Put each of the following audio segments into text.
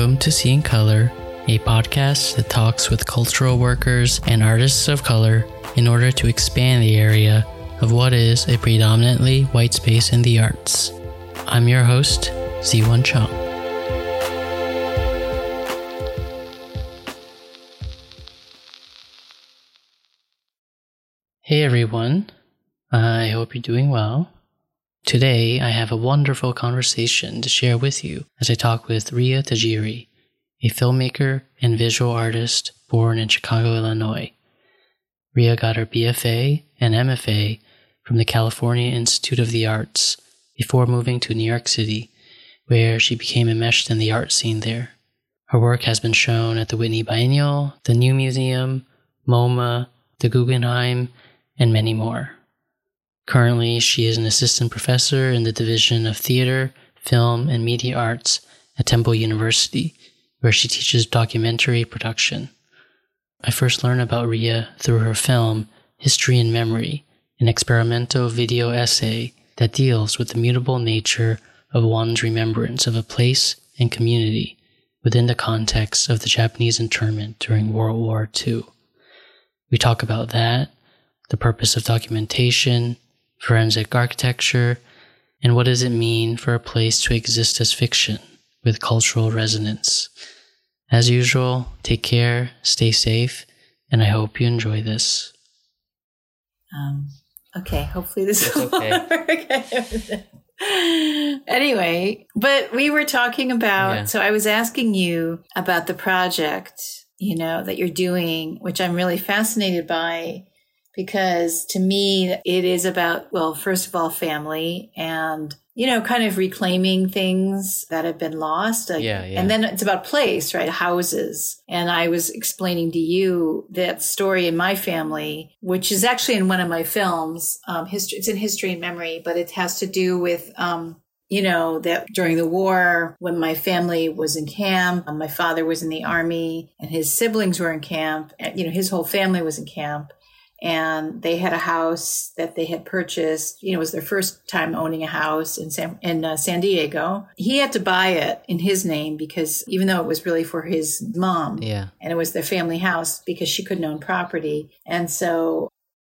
Welcome to Seeing Color, a podcast that talks with cultural workers and artists of color in order to expand the area of what is a predominantly white space in the arts. I'm your host, Ziwon Chung. Hey everyone, I hope you're doing well. Today, I have a wonderful conversation to share with you as I talk with Rea Tajiri, a filmmaker and visual artist born in Chicago, Illinois. Rea got her BFA and MFA from the California Institute of the Arts before moving to New York City, where she became enmeshed in the art scene there. Her work has been shown at the Whitney Biennial, the New Museum, MoMA, the Guggenheim, and many more. Currently, she is an assistant professor in the Division of Theater, Film, and Media Arts at Temple University, where she teaches documentary production. I first learned about Rea through her film, History and Memory, an experimental video essay that deals with the mutable nature of one's remembrance of a place and community within the context of the Japanese internment during World War II. We talk about that, the purpose of documentation, forensic architecture, and what does it mean for a place to exist as fiction with cultural resonance. As usual, take care, stay safe, and I hope you enjoy this. Um, okay, hopefully this It's will okay. work. anyway, but we were talking about, Yeah. so I was asking you about the project, you know, that you're doing, which I'm really fascinated by because to me, it is about, well, first of all, family and, you know, kind of reclaiming things that have been lost. Like, Yeah, yeah. And then it's about place, right? Houses. And I was explaining to you that story in my family, which is actually in one of my films. Um, history, it's in history and memory, but it has to do with, um, you know, that during the war, when my family was in camp, my father was in the army and his siblings were in camp, and, you know, his whole family was in camp and they had a house that they had purchased. You know, it was their first time owning a house in San in uh, San Diego. He had to buy it in his name because even though it was really for his mom, Yeah. and it was their family house because she couldn't own property, and so.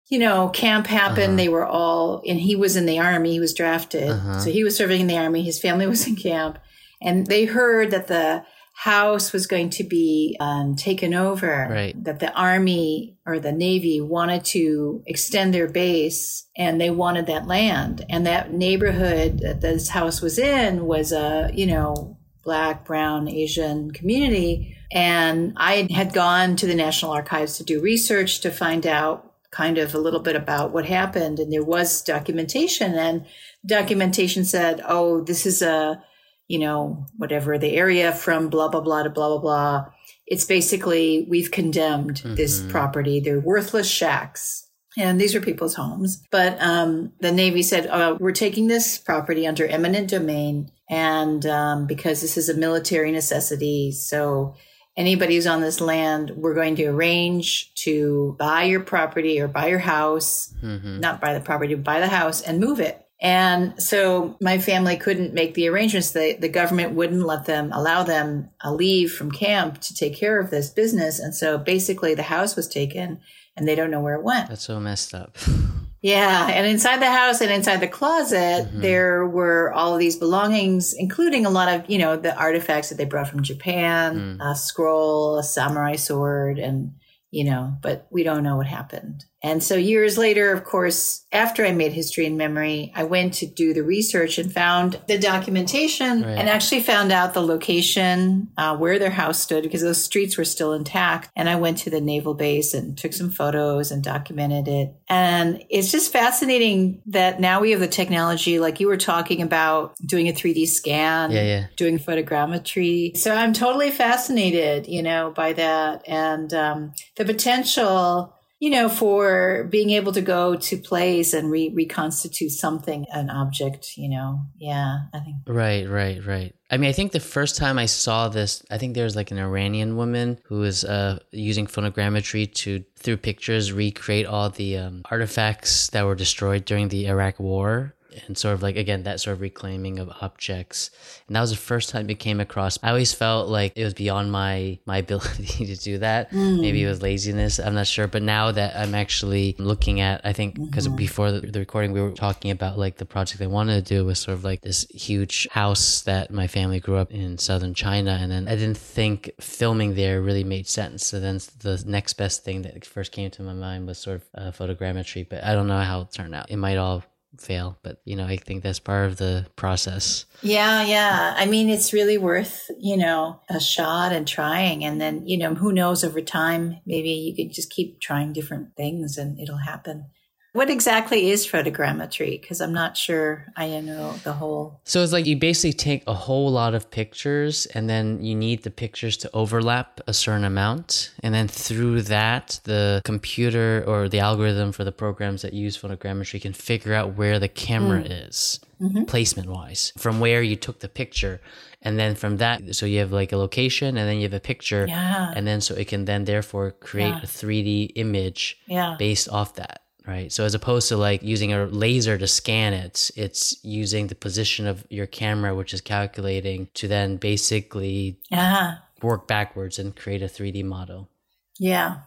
You know, camp happened. Uh-huh. They were all, and he was in the army. He was drafted. Uh-huh. So he was serving in the army. His family was in camp. And they heard that the house was going to be um, taken over. Right. That the army or the navy wanted to extend their base and they wanted that land. And that neighborhood that this house was in was a, you know, black, brown, Asian community. And I had gone to the National Archives to do research to find out kind of a little bit about what happened. And there was documentation and documentation said, oh, this is a, you know, whatever the area from blah, blah, blah to blah, blah, blah. It's basically, we've condemned this Mhm. property. They're worthless shacks. And these are people's homes. But um, the Navy said, uh, we're taking this property under eminent domain. And um, because this is a military necessity, so anybody who's on this land, we're going to arrange to buy your property or buy your house hmm not buy the property, buy the house and move it. And so my family couldn't make the arrangements. The, the government wouldn't let them allow them a leave from camp to take care of this business. And so basically the house was taken and they don't know where it went. That's so messed up. Yeah. And inside the house and inside the closet, Mhm. there were all of these belongings, including a lot of, you know, the artifacts that they brought from Japan, Mm. a scroll, a samurai sword, and, you know, but we don't know what happened. And so years later, of course, after I made history and memory, I went to do the research and found the documentation Right. and actually found out the location uh, where their house stood because those streets were still intact. And I went to the naval base and took some photos and documented it. And it's just fascinating that now we have the technology, like you were talking about doing a 3D scan Yeah, yeah. doing photogrammetry. So I'm totally fascinated, you know, by that and um, the potential, you know, for being able to go to place and re- reconstitute something, an object, you know. Yeah, I think. Right, right, right. I mean, I think the first time I saw this, I think there was like an Iranian woman who was uh, using photogrammetry to, through pictures, recreate all the um, artifacts that were destroyed during the Iraq War. And sort of like again that sort of reclaiming of objects. And that was the first time it came across. I always felt like it was beyond my my ability to do that. Mm. maybe it was laziness i'm not sure. But now that i'm actually looking at i think because mm-hmm. before the, the, recording we were talking about like the project i wanted to do was sort of like this huge house that my family grew up in southern china. And then i didn't think filming there really made sense. So then the next best thing that first came to my mind was sort of uh, photogrammetry. But i don't know how it turned out. It might all fail but you know i think that's part of the process. Yeah yeah. I mean it's really worth you know a shot and trying and then you know who knows over time maybe you could just keep trying different things and it'll happen what exactly is photogrammetry? Because I'm not sure I know the whole. So it's like you basically take a whole lot of pictures and then you need the pictures to overlap a certain amount. And then through that, the computer or the algorithm for the programs that use photogrammetry can figure out where the camera mm. is. Mm-hmm. placement wise from where you took the picture and then from that so you have like a location and then you have a picture yeah. and then so it can then therefore create yeah. a 3d image yeah. based off that right? So as opposed to like using a laser to scan it, it's using the position of your camera, which is calculating to then basically uh-huh. work backwards and create a 3D model. Yeah.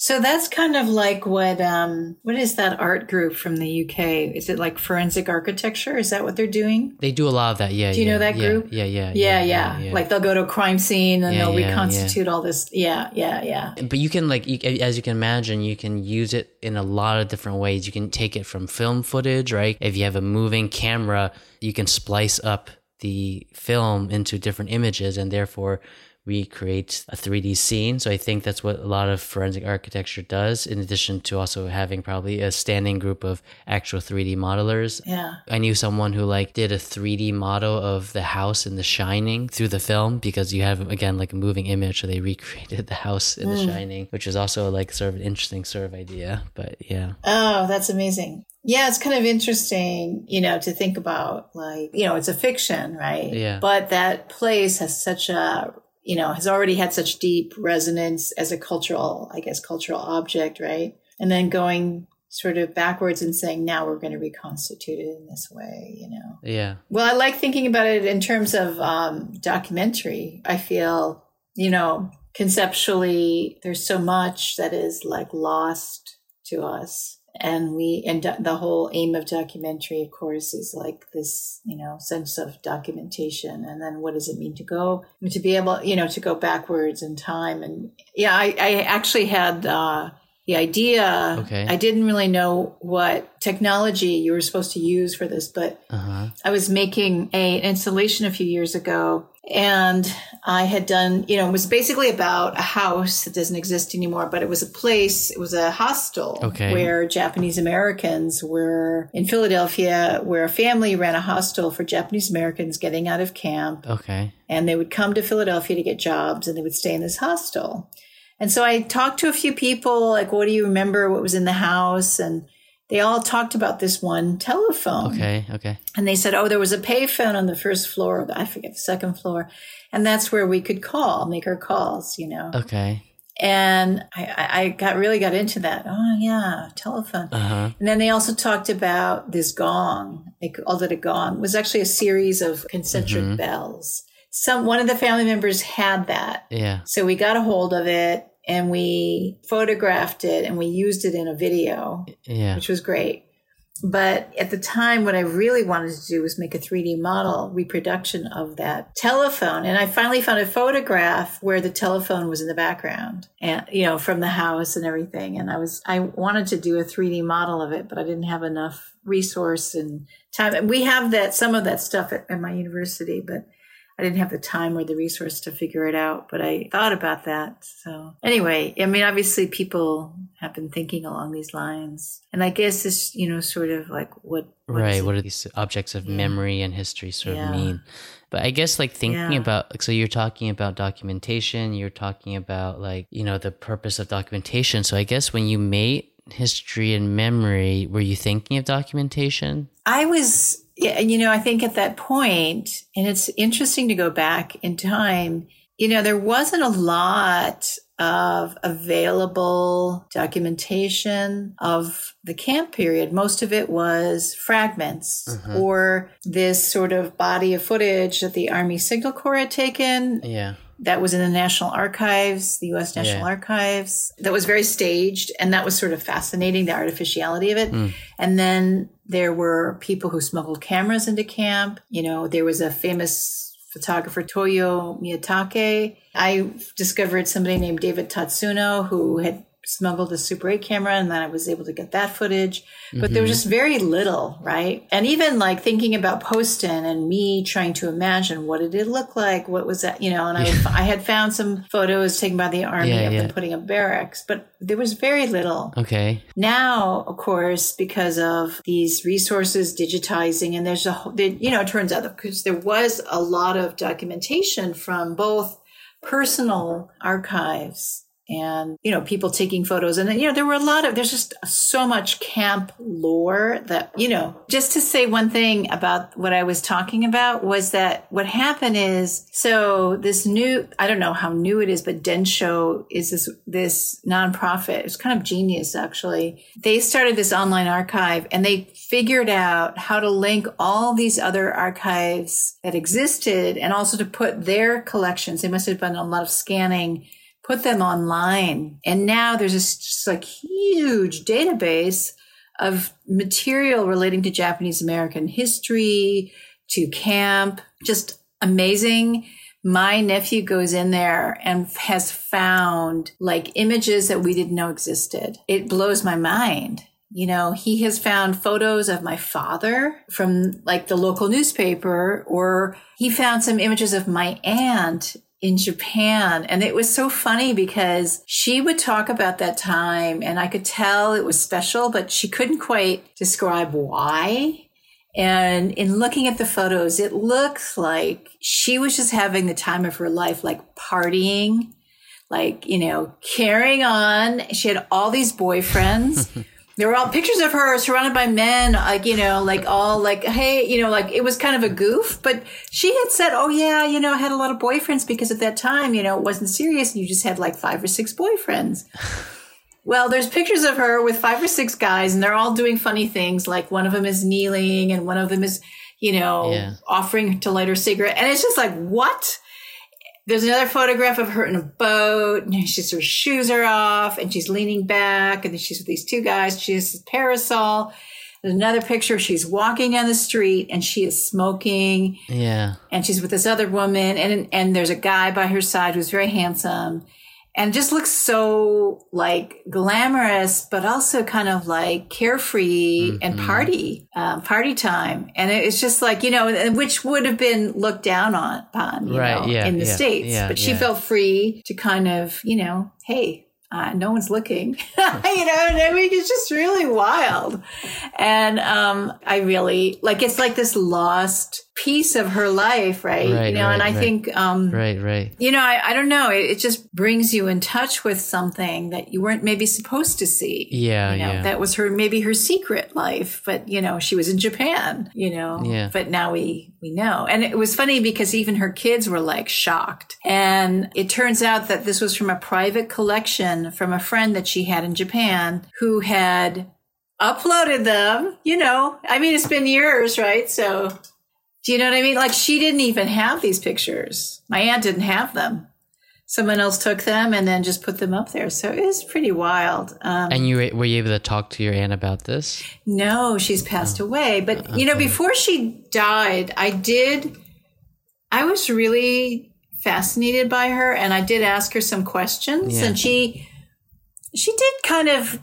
So that's kind of like what um what is that art group from the UK? Is it like forensic architecture? Is that what they're doing? They do a lot of that. Yeah. Do you yeah, know that yeah, group? Yeah, yeah, yeah, yeah, yeah, Like they'll go to a crime scene and they'll reconstitute all this. Yeah, yeah, yeah. But you can like you, as you can imagine, you can use it in a lot of different ways. You can take it from film footage, right? If you have a moving camera, you can splice up the film into different images and therefore recreate a 3D scene. So I think that's what a lot of forensic architecture does, in addition to also having probably a standing group of actual 3D modelers. Yeah. I knew someone who like did a 3D model of the house in The Shining through the film because you have again like a moving image, so they recreated the house in mm. The. Shining, which is also like sort of an interesting sort of idea. But yeah. Oh, that's amazing. Yeah, it's kind of interesting, you know, to think about like, you know, it's a fiction, right? Yeah. But that place has such a you know, has already had such deep resonance as a cultural, I guess, cultural object, right? And then going sort of backwards and saying, now we're going to reconstitute it in this way, you know? Yeah. Well, I like thinking about it in terms of um, documentary. I feel, you know, conceptually, there's so much that is like lost to us and we and the whole aim of documentary of course is like this you know sense of documentation and then what does it mean to go to be able you know to go backwards in time and yeah i, I actually had uh, the idea okay. i didn't really know what technology you were supposed to use for this but uh-huh. i was making a, an installation a few years ago and I had done, you know, it was basically about a house that doesn't exist anymore, but it was a place, it was a hostel okay. where Japanese Americans were in Philadelphia, where a family ran a hostel for Japanese Americans getting out of camp. Okay. And they would come to Philadelphia to get jobs and they would stay in this hostel. And so I talked to a few people, like, what do you remember? What was in the house? And they all talked about this one telephone. Okay, okay. And they said, oh, there was a payphone on the first floor, I forget the second floor, and that's where we could call, make our calls, you know. Okay. And I, I got really got into that. Oh yeah, telephone. Uh-huh. And then they also talked about this gong. They called it a gong. It was actually a series of concentric mm-hmm. bells. Some one of the family members had that. Yeah. So we got a hold of it and we photographed it and we used it in a video, yeah. which was great. But at the time, what I really wanted to do was make a 3D model reproduction of that telephone. And I finally found a photograph where the telephone was in the background and, you know, from the house and everything. And I was, I wanted to do a 3D model of it, but I didn't have enough resource and time. And we have that, some of that stuff at, at my university, but I didn't have the time or the resource to figure it out, but I thought about that. So anyway, I mean, obviously people have been thinking along these lines. And I guess this, you know, sort of like what, what right. What are these objects of yeah. memory and history sort yeah. of mean? But I guess like thinking yeah. about, so you're talking about documentation, you're talking about like, you know, the purpose of documentation. So I guess when you made history and memory, were you thinking of documentation? I was yeah, and you know, I think at that point, and it's interesting to go back in time, you know, there wasn't a lot of available documentation of the camp period. Most of it was fragments Mm-hmm. or this sort of body of footage that the Army Signal Corps had taken Yeah. That was in the National Archives, the US National Yeah. Archives, that was very staged. And that was sort of fascinating, the artificiality of it. Mm. And then there were people who smuggled cameras into camp. You know, there was a famous photographer, Toyo Miyatake. I discovered somebody named David Tatsuno who had smuggled a Super 8 camera and then I was able to get that footage. But there was mm-hmm. just very little, right? And even like thinking about Poston and me trying to imagine what did it look like? What was that? You know, and I, I had found some photos taken by the army Yeah, of yeah. them putting up barracks, but there was very little. Okay. Now, of course, because of these resources digitizing, and there's a, whole- there, you know, it turns out because there was a lot of documentation from both personal archives and, you know, people taking photos. And, you know, there were a lot of, there's just so much camp lore that, you know, just to say one thing about what I was talking about was that what happened is, so this new, I don't know how new it is, but Densho is this, this nonprofit. It's kind of genius, actually. They started this online archive and they figured out how to link all these other archives that existed and also to put their collections. They must have done a lot of scanning put them online. And now there's this just like huge database of material relating to Japanese American history, to camp, just amazing. My nephew goes in there and has found like images that we didn't know existed. It blows my mind. You know, he has found photos of my father from like the local newspaper, or he found some images of my aunt in Japan. And it was so funny because she would talk about that time and I could tell it was special, but she couldn't quite describe why. And in looking at the photos, it looks like she was just having the time of her life, like partying, like, you know, carrying on. She had all these boyfriends. There were all pictures of her surrounded by men, like, you know, like all like, hey, you know, like it was kind of a goof, but she had said, oh yeah, you know, I had a lot of boyfriends because at that time, you know, it wasn't serious. and You just had like five or six boyfriends. Well, there's pictures of her with five or six guys and they're all doing funny things. Like one of them is kneeling and one of them is, you know, Yeah. offering to light her cigarette. And it's just like, what? There's another photograph of her in a boat, and she's her shoes are off, and she's leaning back, and then she's with these two guys. She has a parasol. There's another picture. She's walking down the street, and she is smoking, Yeah. and she's with this other woman, and and there's a guy by her side who's very handsome, and just looks so like glamorous, but also kind of like carefree and party, um, party time. And it's just like you know, which would have been looked down on, upon, you Right, know, yeah, in the yeah, states. yeah, but she felt free to kind of, you know, hey. Uh, no one's looking, you know. and I mean, it's just really wild, and um, I really like. It's like this lost piece of her life, right? Right, you know, and I right. think um, Right. Right. you know, I, I don't know. It, it just brings you in touch with something that you weren't maybe supposed to see. Yeah. You know, yeah. that was her maybe her secret life, but you know, she was in Japan, you know. Yeah. But now we we know. And it was funny because even her kids were like shocked. And it turns out that this was from a private collection from a friend that she had in Japan who had uploaded them, you know. I mean, it's been years, right? So do you know what I mean? Like she didn't even have these pictures. My aunt didn't have them. Someone else took them and then just put them up there. So it was pretty wild. Um, and you were, were you able to talk to your aunt about this? no, she's passed away. But, you know, before she died, I did, I was really fascinated by her and I did ask her some questions Yeah. and she, she did kind of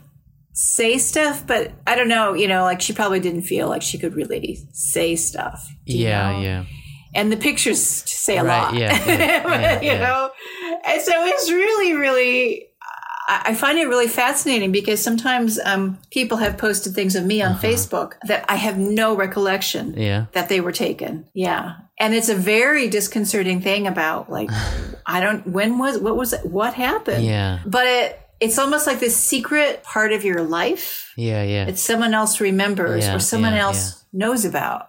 say stuff, but I don't know, you know, like she probably didn't feel like she could really say stuff. Yeah. know? Yeah. And the pictures say a Right, lot. yeah, yeah, yeah, you yeah. know? And so it's really, really, I find it really fascinating because sometimes um, people have posted things of me on Facebook that I have no recollection Uh-huh. Yeah. that they were taken. Yeah. And it's a very disconcerting thing about like, I don't, when was, what was it, what happened? Yeah. But it, it's almost like this secret part of your life Yeah. Yeah. that someone else remembers Yeah, or someone yeah, else knows about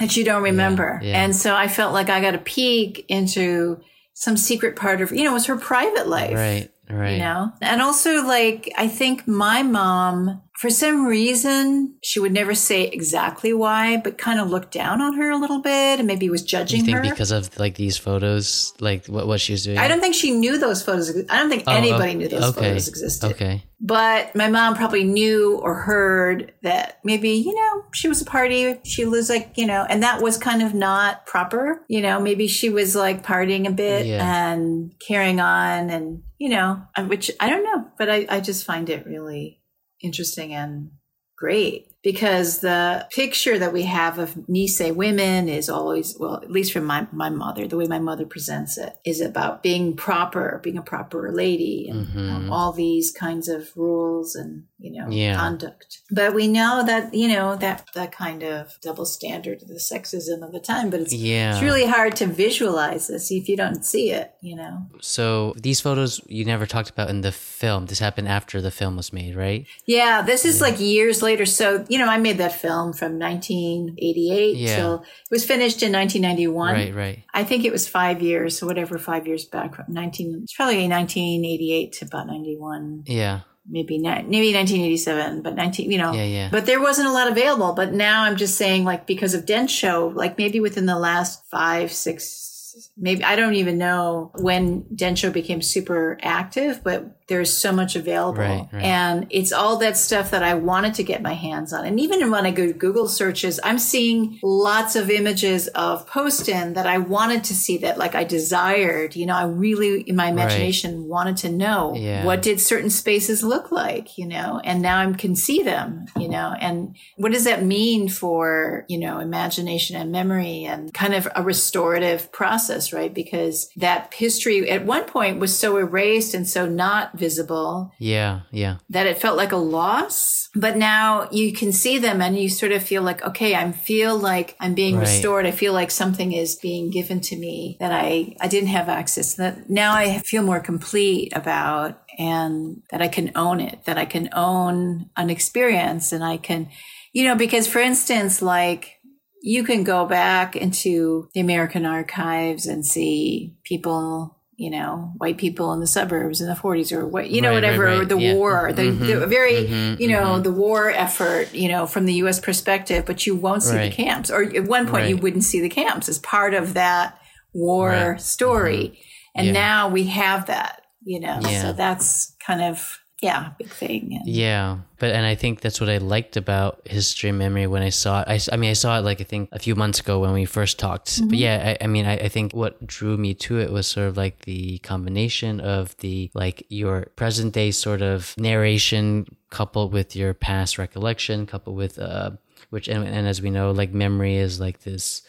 that you don't remember. yeah. And so I felt like I got a peek into some secret part of, you know, it was her private life. Right. Right. You know? And also, like, I think my mom, for some reason, she would never say exactly why, but kind of looked down on her a little bit and maybe was judging You think her. because of like these photos, like what what she was doing? I don't think she knew those photos. I don't think Oh, oh anybody oh, knew those okay. photos existed. Okay. But my mom probably knew or heard that maybe, you know, she was a party. She was like, you know, and that was kind of not proper. You know, maybe she was like partying a bit Yeah. and carrying on and, you know, which I don't know, but I, I just find it really interesting and great because the picture that we have of Nisei women is always, well, at least from my, my mother, the way my mother presents it is about being proper, being a proper lady and Mhm. um, all these kinds of rules and, you know, Yeah. conduct. But we know that, you know, that, that kind of double standard, the sexism of the time, but it's, Yeah. it's really hard to visualize this if you don't see it, you know? So these photos you never talked about in the film. This happened after the film was made, right? Yeah, this is like years later. So, you know, I made that film from 1988 Yeah. till it was finished in 1991. Right, right. I think it was five years, so whatever, five years back from 19, it's probably 1988 to about 91, Yeah. maybe, maybe 1987, but 19, you know. Yeah, yeah. But there wasn't a lot available. But now I'm just saying, like, because of Densho, like maybe within the last five, six, maybe I don't even know when Densho became super active, but there's so much available. Right, right. And it's all that stuff that I wanted to get my hands on. And even when I go to Google searches, I'm seeing lots of images of Poston that I wanted to see that like I desired. You know, I really, in my imagination, wanted to know Yeah. what did certain spaces look like, you know, and now I can see them, you know, and what does that mean for, you know, imagination and memory and kind of a restorative process, right? Because that history at one point was so erased and so not visible Yeah, yeah. that it felt like a loss. But now you can see them and you sort of feel like, okay, I feel like I'm being Right. restored. I feel like something is being given to me that I, I didn't have access that now I feel more complete about and that I can own it, that I can own an experience and I can, you know, because for instance, like you can go back into the American archives and see people, you know, white people in the suburbs in the 40s or what, you know, Right, right, whatever, right. the Yeah. war, the, the Mhm, very, mhm, you know, mhm. the war effort, you know, from the U.S. perspective, but you won't see the camps. Or at one point, you wouldn't see the camps as part of that war Right. story. And Yeah. now we have that, you know, Yeah. so that's kind of, yeah, big thing. And, Yeah, but and I think that's what I liked about history and memory when I saw it. I mean, I saw it like I think a few months ago when we first talked. But yeah, I, I mean, I, I think what drew me to it was sort of like the combination of the like your present day sort of narration coupled with your past recollection, coupled with uh, which and, and as we know, like memory is like this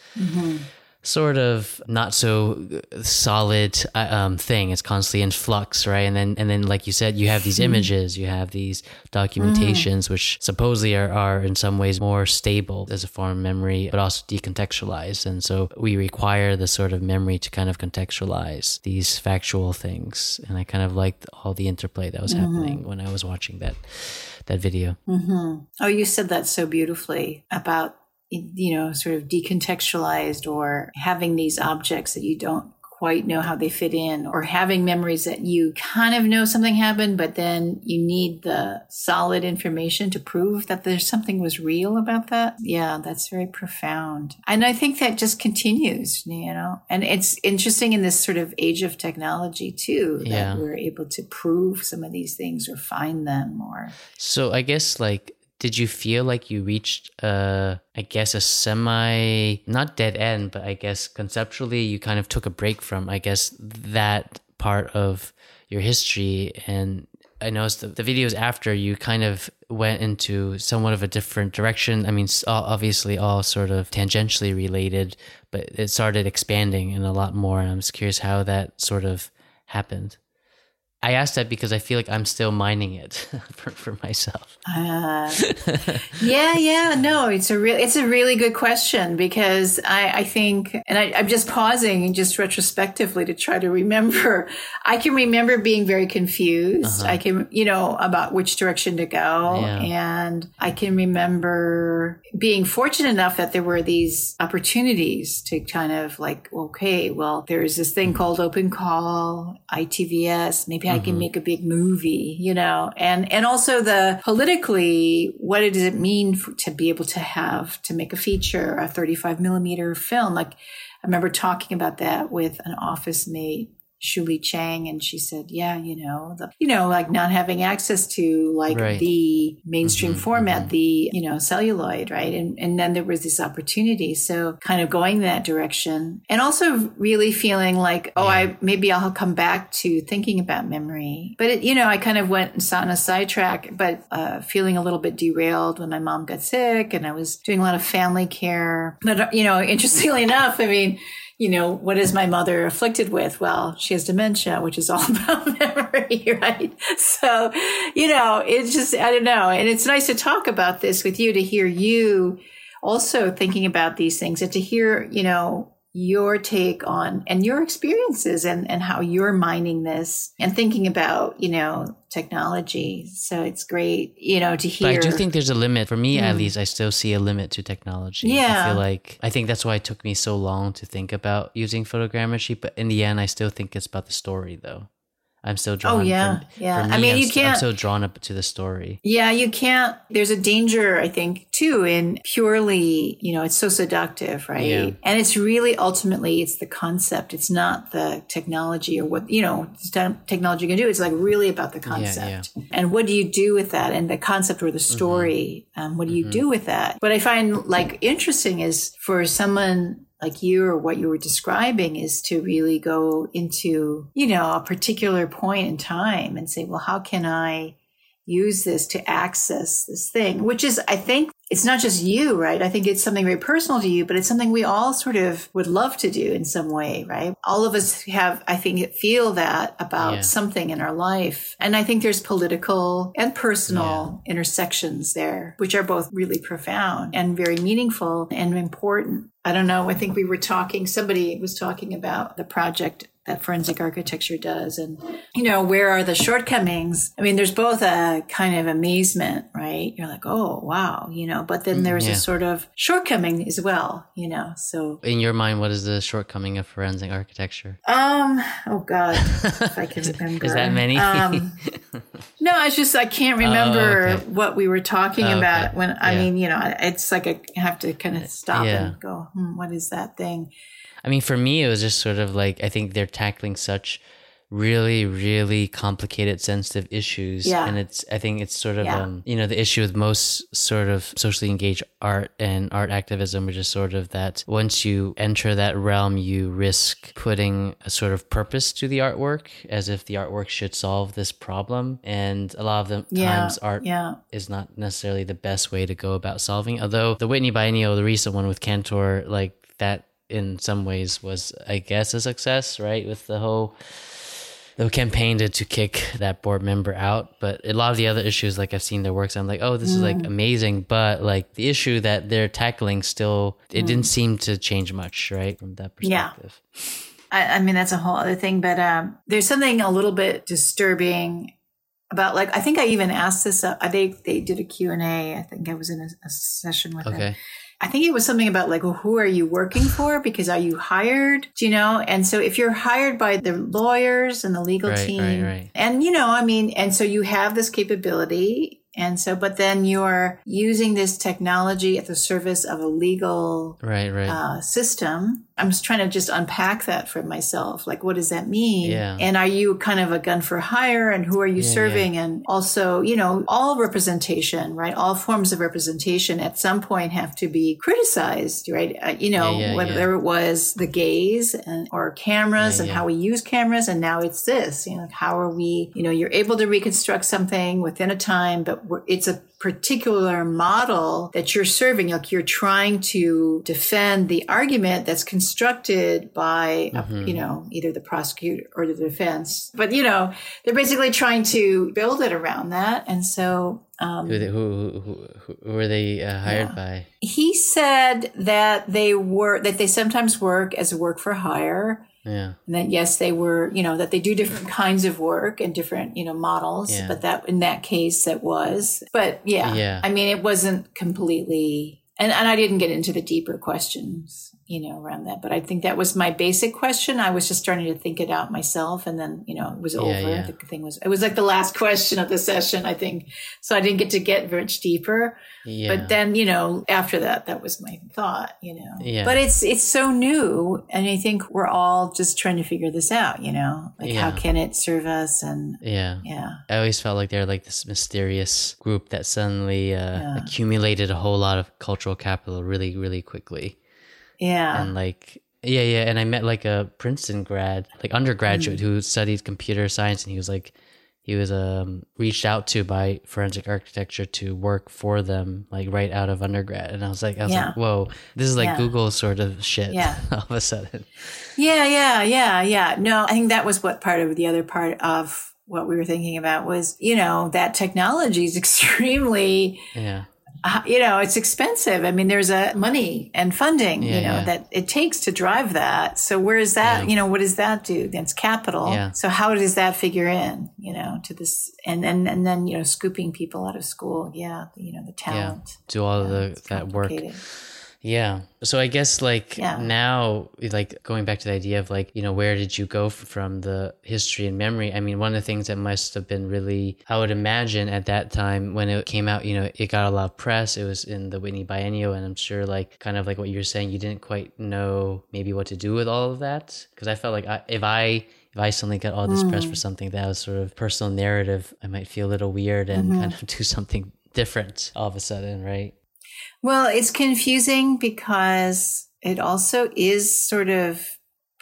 sort of not so uh, solid uh, um, thing. It's constantly in flux, right? And then and then like you said, you have these mm-hmm. images, you have these documentations, mm-hmm. which supposedly are, are in some ways more stable as a form of memory, but also decontextualized. And so we require the sort of memory to kind of contextualize these factual things. And I kind of liked all the interplay that was mm-hmm. happening when I was watching that that video. Oh, you said that so beautifully about, you know, sort of decontextualized or having these objects that you don't quite know how they fit in or having memories that you kind of know something happened, but then you need the solid information to prove that there's something was real about that. Yeah, that's very profound. And I think that just continues, you know, and it's interesting in this sort of age of technology too, that Yeah. we're able to prove some of these things or find them or So I guess like did you feel like you reached uh I guess a semi not dead end but I guess conceptually you kind of took a break from I guess that part of your history and I noticed the, the videos after you kind of went into somewhat of a different direction. I mean, obviously all sort of tangentially related, but it started expanding in a lot more. And I'm just curious how that sort of happened. I asked that because I feel like I'm still mining it for, for myself. Uh, yeah, yeah, no, it's a real, it's a really good question because I, I think, and I, I'm just pausing and just retrospectively to try to remember. I can remember being very confused. I can, you know, about which direction to go, Yeah. and I can remember being fortunate enough that there were these opportunities to kind of like, okay, well, there's this thing called Open Call, ITVS. Maybe I like and mm-hmm. make a big movie, you know, and, and also the politically, what does it mean for, to be able to have, to make a feature, a 35 millimeter film? Like, I remember talking about that with an office mate Shu Lea Cheang, and she said, "Yeah, you know, the, you know, like not having access to like Right. the mainstream Mhm, format, mhm. the you know celluloid, right? And and then there was this opportunity, so kind of going that direction, and also really feeling like, oh, I maybe I'll come back to thinking about memory, but it, you know, I kind of went and saw on a sidetrack, but uh, feeling a little bit derailed when my mom got sick, and I was doing a lot of family care, but uh, you know, interestingly enough, I mean you know, what is my mother afflicted with? Well, she has dementia, which is all about memory, right? So, you know, it's just, I don't know. And it's nice to talk about this with you, to hear you also thinking about these things and to hear, you know, your take on and your experiences and, and how you're mining this and thinking about, you know, technology. So it's great, you know, to hear. But I do think there's a limit. For me, at Mm. least, I still see a limit to technology. Yeah. I feel like, I think that's why it took me so long to think about using photogrammetry. But in the end, I still think it's about the story, though. I'm still drawn. Oh, yeah. for- Yeah. For me, I mean, I'm, you s- I'm can't- so drawn up to the story. Yeah, you can't. There's a danger, I think, too, in purely, you know, it's so seductive, right? Yeah. And it's really ultimately, it's the concept. It's not the technology or what, you know, technology can do. It's like really about the yeah. concept. And what do you do with that? And the concept or the story, um, what do you do with that? What I find like interesting is for someone like you or what you were describing is to really go into, you know, a particular point in time and say, well, how can I use this to access this thing, which is, I think, it's not just you, right? I think it's something very personal to you, but it's something we all sort of would love to do in some way, right? All of us have, I think, feel that about Yeah. something in our life. And I think there's political and personal intersections there, which are both really profound and very meaningful and important. I don't know. I think we were talking, somebody was talking about the project that forensic architecture does and you know where are the shortcomings i mean there's both a kind of amazement right you're like oh wow you know but then there's yeah. a sort of shortcoming as well you know so In your mind, what is the shortcoming of forensic architecture? um oh god if i can remember Is that many? um, no it's just i can't remember okay. what we were talking Oh, about okay. when i Yeah. mean you know it's like i have to kind of stop Yeah. and go hmm, what is that thing I mean, for me, it was just sort of like I think they're tackling such really, really complicated, sensitive issues, Yeah. and it's I think it's sort of Yeah. um, you know the issue with most sort of socially engaged art and art activism, which is sort of that once you enter that realm, you risk putting a sort of purpose to the artwork, as if the artwork should solve this problem, and a lot of the yeah times art yeah is not necessarily the best way to go about solving. Although the Whitney Biennial, the recent one with Cantor, like that in some ways was, I guess, a success, right? With the whole the campaign to, to kick that board member out. But a lot of the other issues, like I've seen their works, I'm like, oh, this is like amazing. But like the issue that they're tackling still, it didn't seem to change much, right? From that Yeah. perspective. I, I mean, that's a whole other thing, but um, there's something a little bit disturbing about like, I think I even asked this, uh, they, they did a Q and A. I think I was in a, a session with them. I think it was something about like, well, who are you working for? Because are you hired? Do you know? And so if you're hired by the lawyers and the legal Right, team, right, right. and you know, I mean, and so you have this capability. And so, but then you're using this technology at the service of a legal Right, right. uh, system. I'm just trying to just unpack that for myself. Like, what does that mean? Yeah. And are you kind of a gun for hire? And who are you Yeah, serving? And also, you know, all representation, right? All forms of representation at some point have to be criticized, right? Uh, you know, Yeah, yeah, whether yeah. it was the gaze and, or cameras Yeah, and yeah. how we use cameras. And now it's this, you know, how are we, you know, you're able to reconstruct something within a time, but we're, it's a particular model that you're serving. Like you're trying to defend the argument that's constructed by, Mm-hmm. you know, either the prosecutor or the defense. But, you know, they're basically trying to build it around that. And so, um, who, they, who, who, who, who were they uh, hired Yeah. by? he said that they were, that they sometimes work as a work for hire. Yeah. And that yes, they were, you know, that they do different kinds of work and different, you know, models. Yeah. But that in that case, it was. But yeah, Yeah. I mean, it wasn't completely. And and I didn't get into the deeper questions. You know, around that. But I think that was my basic question. I was just starting to think it out myself, and then you know, it was Yeah, over. yeah. The thing was, it was like the last question of the session, I think. So I didn't get to get much deeper. Yeah. But then, you know, after that, that was my thought, you know. Yeah. But it's it's so new, and I think we're all just trying to figure this out, you know, like how can it serve us, and yeah. yeah, I always felt like they're like this mysterious group that suddenly uh, accumulated a whole lot of cultural capital really, really quickly. Yeah, And like, yeah, yeah. And I met like a Princeton grad, like undergraduate, Mm. who studied computer science, and he was like, he was um reached out to by forensic architecture to work for them, like right out of undergrad. And I was like, I was Yeah. like, whoa, this is like Yeah. Google sort of shit. Yeah. all of a sudden. yeah, yeah, yeah, yeah. No, I think that was what part of the other part of what we were thinking about was, you know, that technology is extremely Yeah, Uh, you know, it's expensive. I mean, there's a money and funding, Yeah, you know, yeah. that it takes to drive that. So where is that, Yeah. you know, what does that do? That's capital. So how does that figure in, you know, to this and then, and then, you know, scooping people out of school. Yeah. You know, the yeah. talent. Do all of the that work. Yeah. So I guess like Yeah. now, like going back to the idea of like, you know, where did you go from the history and memory? I mean, one of the things that must have been really, I would imagine at that time when it came out, you know, it got a lot of press. It was in the Whitney Biennial. And I'm sure like kind of like what you're saying, you didn't quite know maybe what to do with all of that. Cause I felt like I, if I, if I suddenly got all this press for mm. something that was sort of personal narrative, I might feel a little weird and mm-hmm. kind of do something different all of a sudden, right? Well, it's confusing because it also is sort of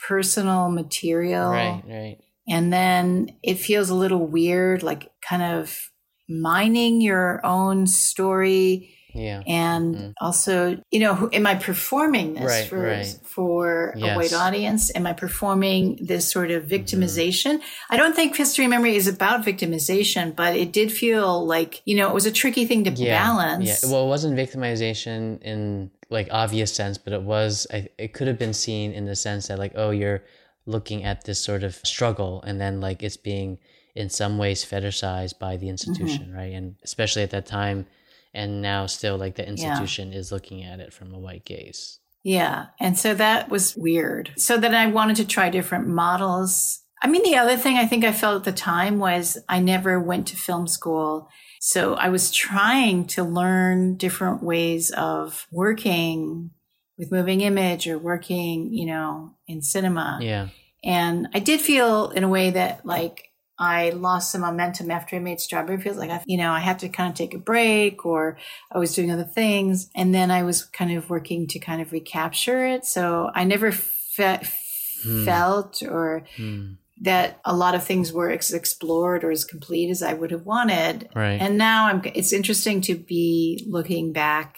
personal material. Right, right. And then it feels a little weird, like kind of mining your own story Yeah. and also you know am i performing this Right, for right. for a white audience am i performing this sort of Mm-hmm. victimization i don't think history and memory is about victimization but it did feel like you know it was a tricky thing to balance Yeah. Well, it wasn't victimization in like obvious sense, but it was. I, it could have been seen in the sense that like, oh, you're looking at this sort of struggle, and then like it's being in some ways fetishized by the institution, Mm-hmm. right? And especially at that time, and now still like the institution is looking at it from a white gaze. Yeah. And so that was weird. So then I wanted to try different models. I mean, the other thing I think I felt at the time was I never went to film school. So I was trying to learn different ways of working with moving image or working, you know, in cinema. Yeah. And I did feel in a way that like I lost some momentum after I made Strawberry Fields. Like, I, you know, I had to kind of take a break or I was doing other things. And then I was kind of working to kind of recapture it. So I never fe- felt or Hmm. that a lot of things were ex- explored or as complete as I would have wanted. Right. And now I'm, it's interesting to be looking back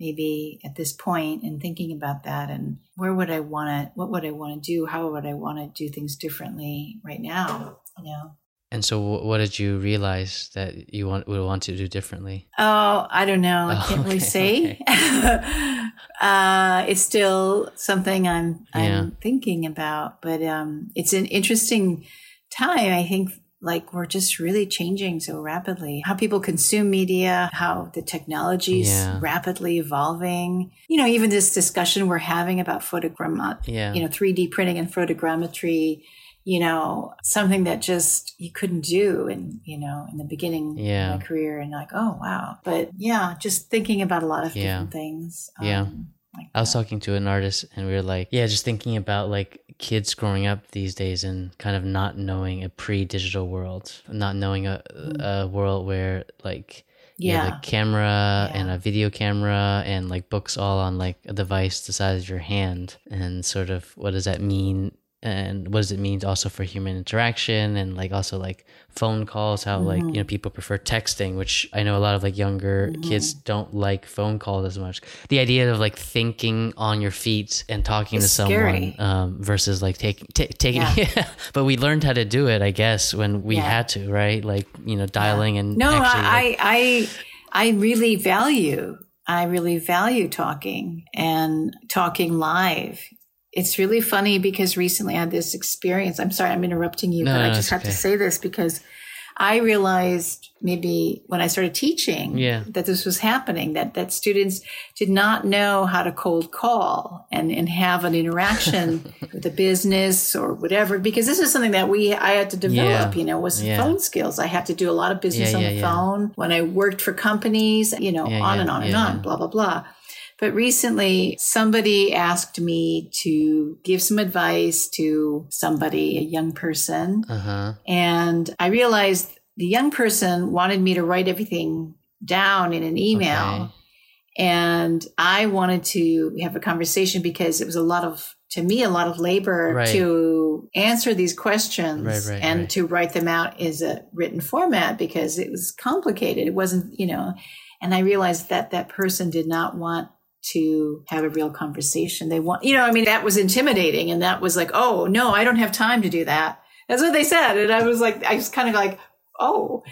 maybe at this point and thinking about that and where would I want to, what would I want to do? How would I want to do things differently right now? Know? and so, what did you realize that you want would want to do differently? Oh, I don't know. I Oh, can't really okay, say. uh, it's still something I'm I'm Yeah. thinking about, but um, it's an interesting time. I think like we're just really changing so rapidly. How people consume media, how the technology's Yeah. rapidly evolving. You know, even this discussion we're having about photogram, Yeah. you know, 3D printing and photogrammetry. You know, something that just you couldn't do in you know in the beginning Yeah. of my career, and like, oh wow. But yeah, just thinking about a lot of Yeah. different things. Yeah. um, like I was talking to an artist and we were like, yeah, just thinking about like kids growing up these days and kind of not knowing a pre-digital world, not knowing a, a world where like. Yeah. a camera and a video camera and like books all on like a device the size of your hand and sort of what does that mean and what does it mean also for human interaction and like also like phone calls how like Mm-hmm. you know people prefer texting which i know a lot of like younger kids don't like phone calls as much the idea of like thinking on your feet and talking It's to someone um, versus like taking ta taking Yeah. but we learned how to do it i guess when we Yeah. had to right like you know dialing and No, actually, like, I, I, I really value, I really value talking and talking live. It's really funny because recently I had this experience. I'm sorry, I'm interrupting you, No, but I just have to say this because I realized maybe when I started teaching Yeah. that this was happening, that, that students did not know how to cold call and, and have an interaction with a business or whatever, because this is something that we, I had to develop, Yeah. you know, was Yeah. phone skills. I had to do a lot of business on the phone when I worked for companies, you know, on and on and on, blah, blah, blah. But recently, somebody asked me to give some advice to somebody, a young person. Uh huh. And I realized the young person wanted me to write everything down in an email. Okay. And I wanted to have a conversation because it was a lot of, to me, a lot of labor Right. to answer these questions Right, right, and to write them out as a written format because it was complicated. It wasn't, you know, and I realized that that person did not want to have a real conversation. They want, you know, I mean, that was intimidating. And that was like, oh, no, I don't have time to do that. That's what they said. And I was like, I was kind of like, oh.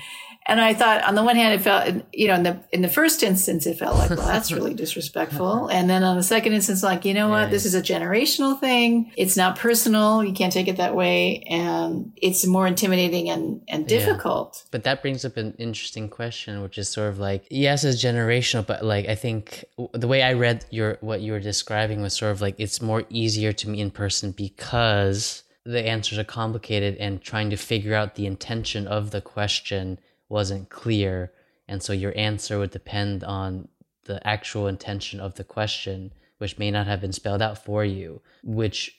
And I thought, on the one hand, it felt, you know, in the in the first instance, it felt like, well, that's really disrespectful. And then on the second instance, like, you know what, Yeah. this is a generational thing. It's not personal. You can't take it that way, and it's more intimidating and and Yeah. difficult. But that brings up an interesting question, which is sort of like, yes, it's generational, but like I think the way I read your what you were describing was sort of like it's more easier to meet in person because the answers are complicated and trying to figure out the intention of the question wasn't clear, and so your answer would depend on the actual intention of the question, which may not have been spelled out for you, which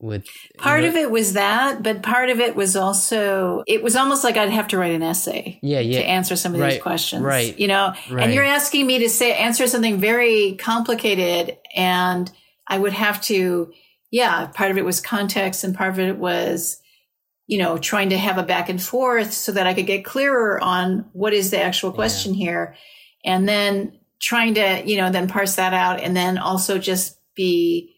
would Part of it was that, but part of it was also it was almost like I'd have to write an essay. Yeah, yeah. to answer some of Right, these questions. right, You know, right. and you're asking me to say answer something very complicated and I would have to yeah, part of it was context and part of it was you know, trying to have a back and forth so that I could get clearer on what is the actual question here. And then trying to, you know, then parse that out and then also just be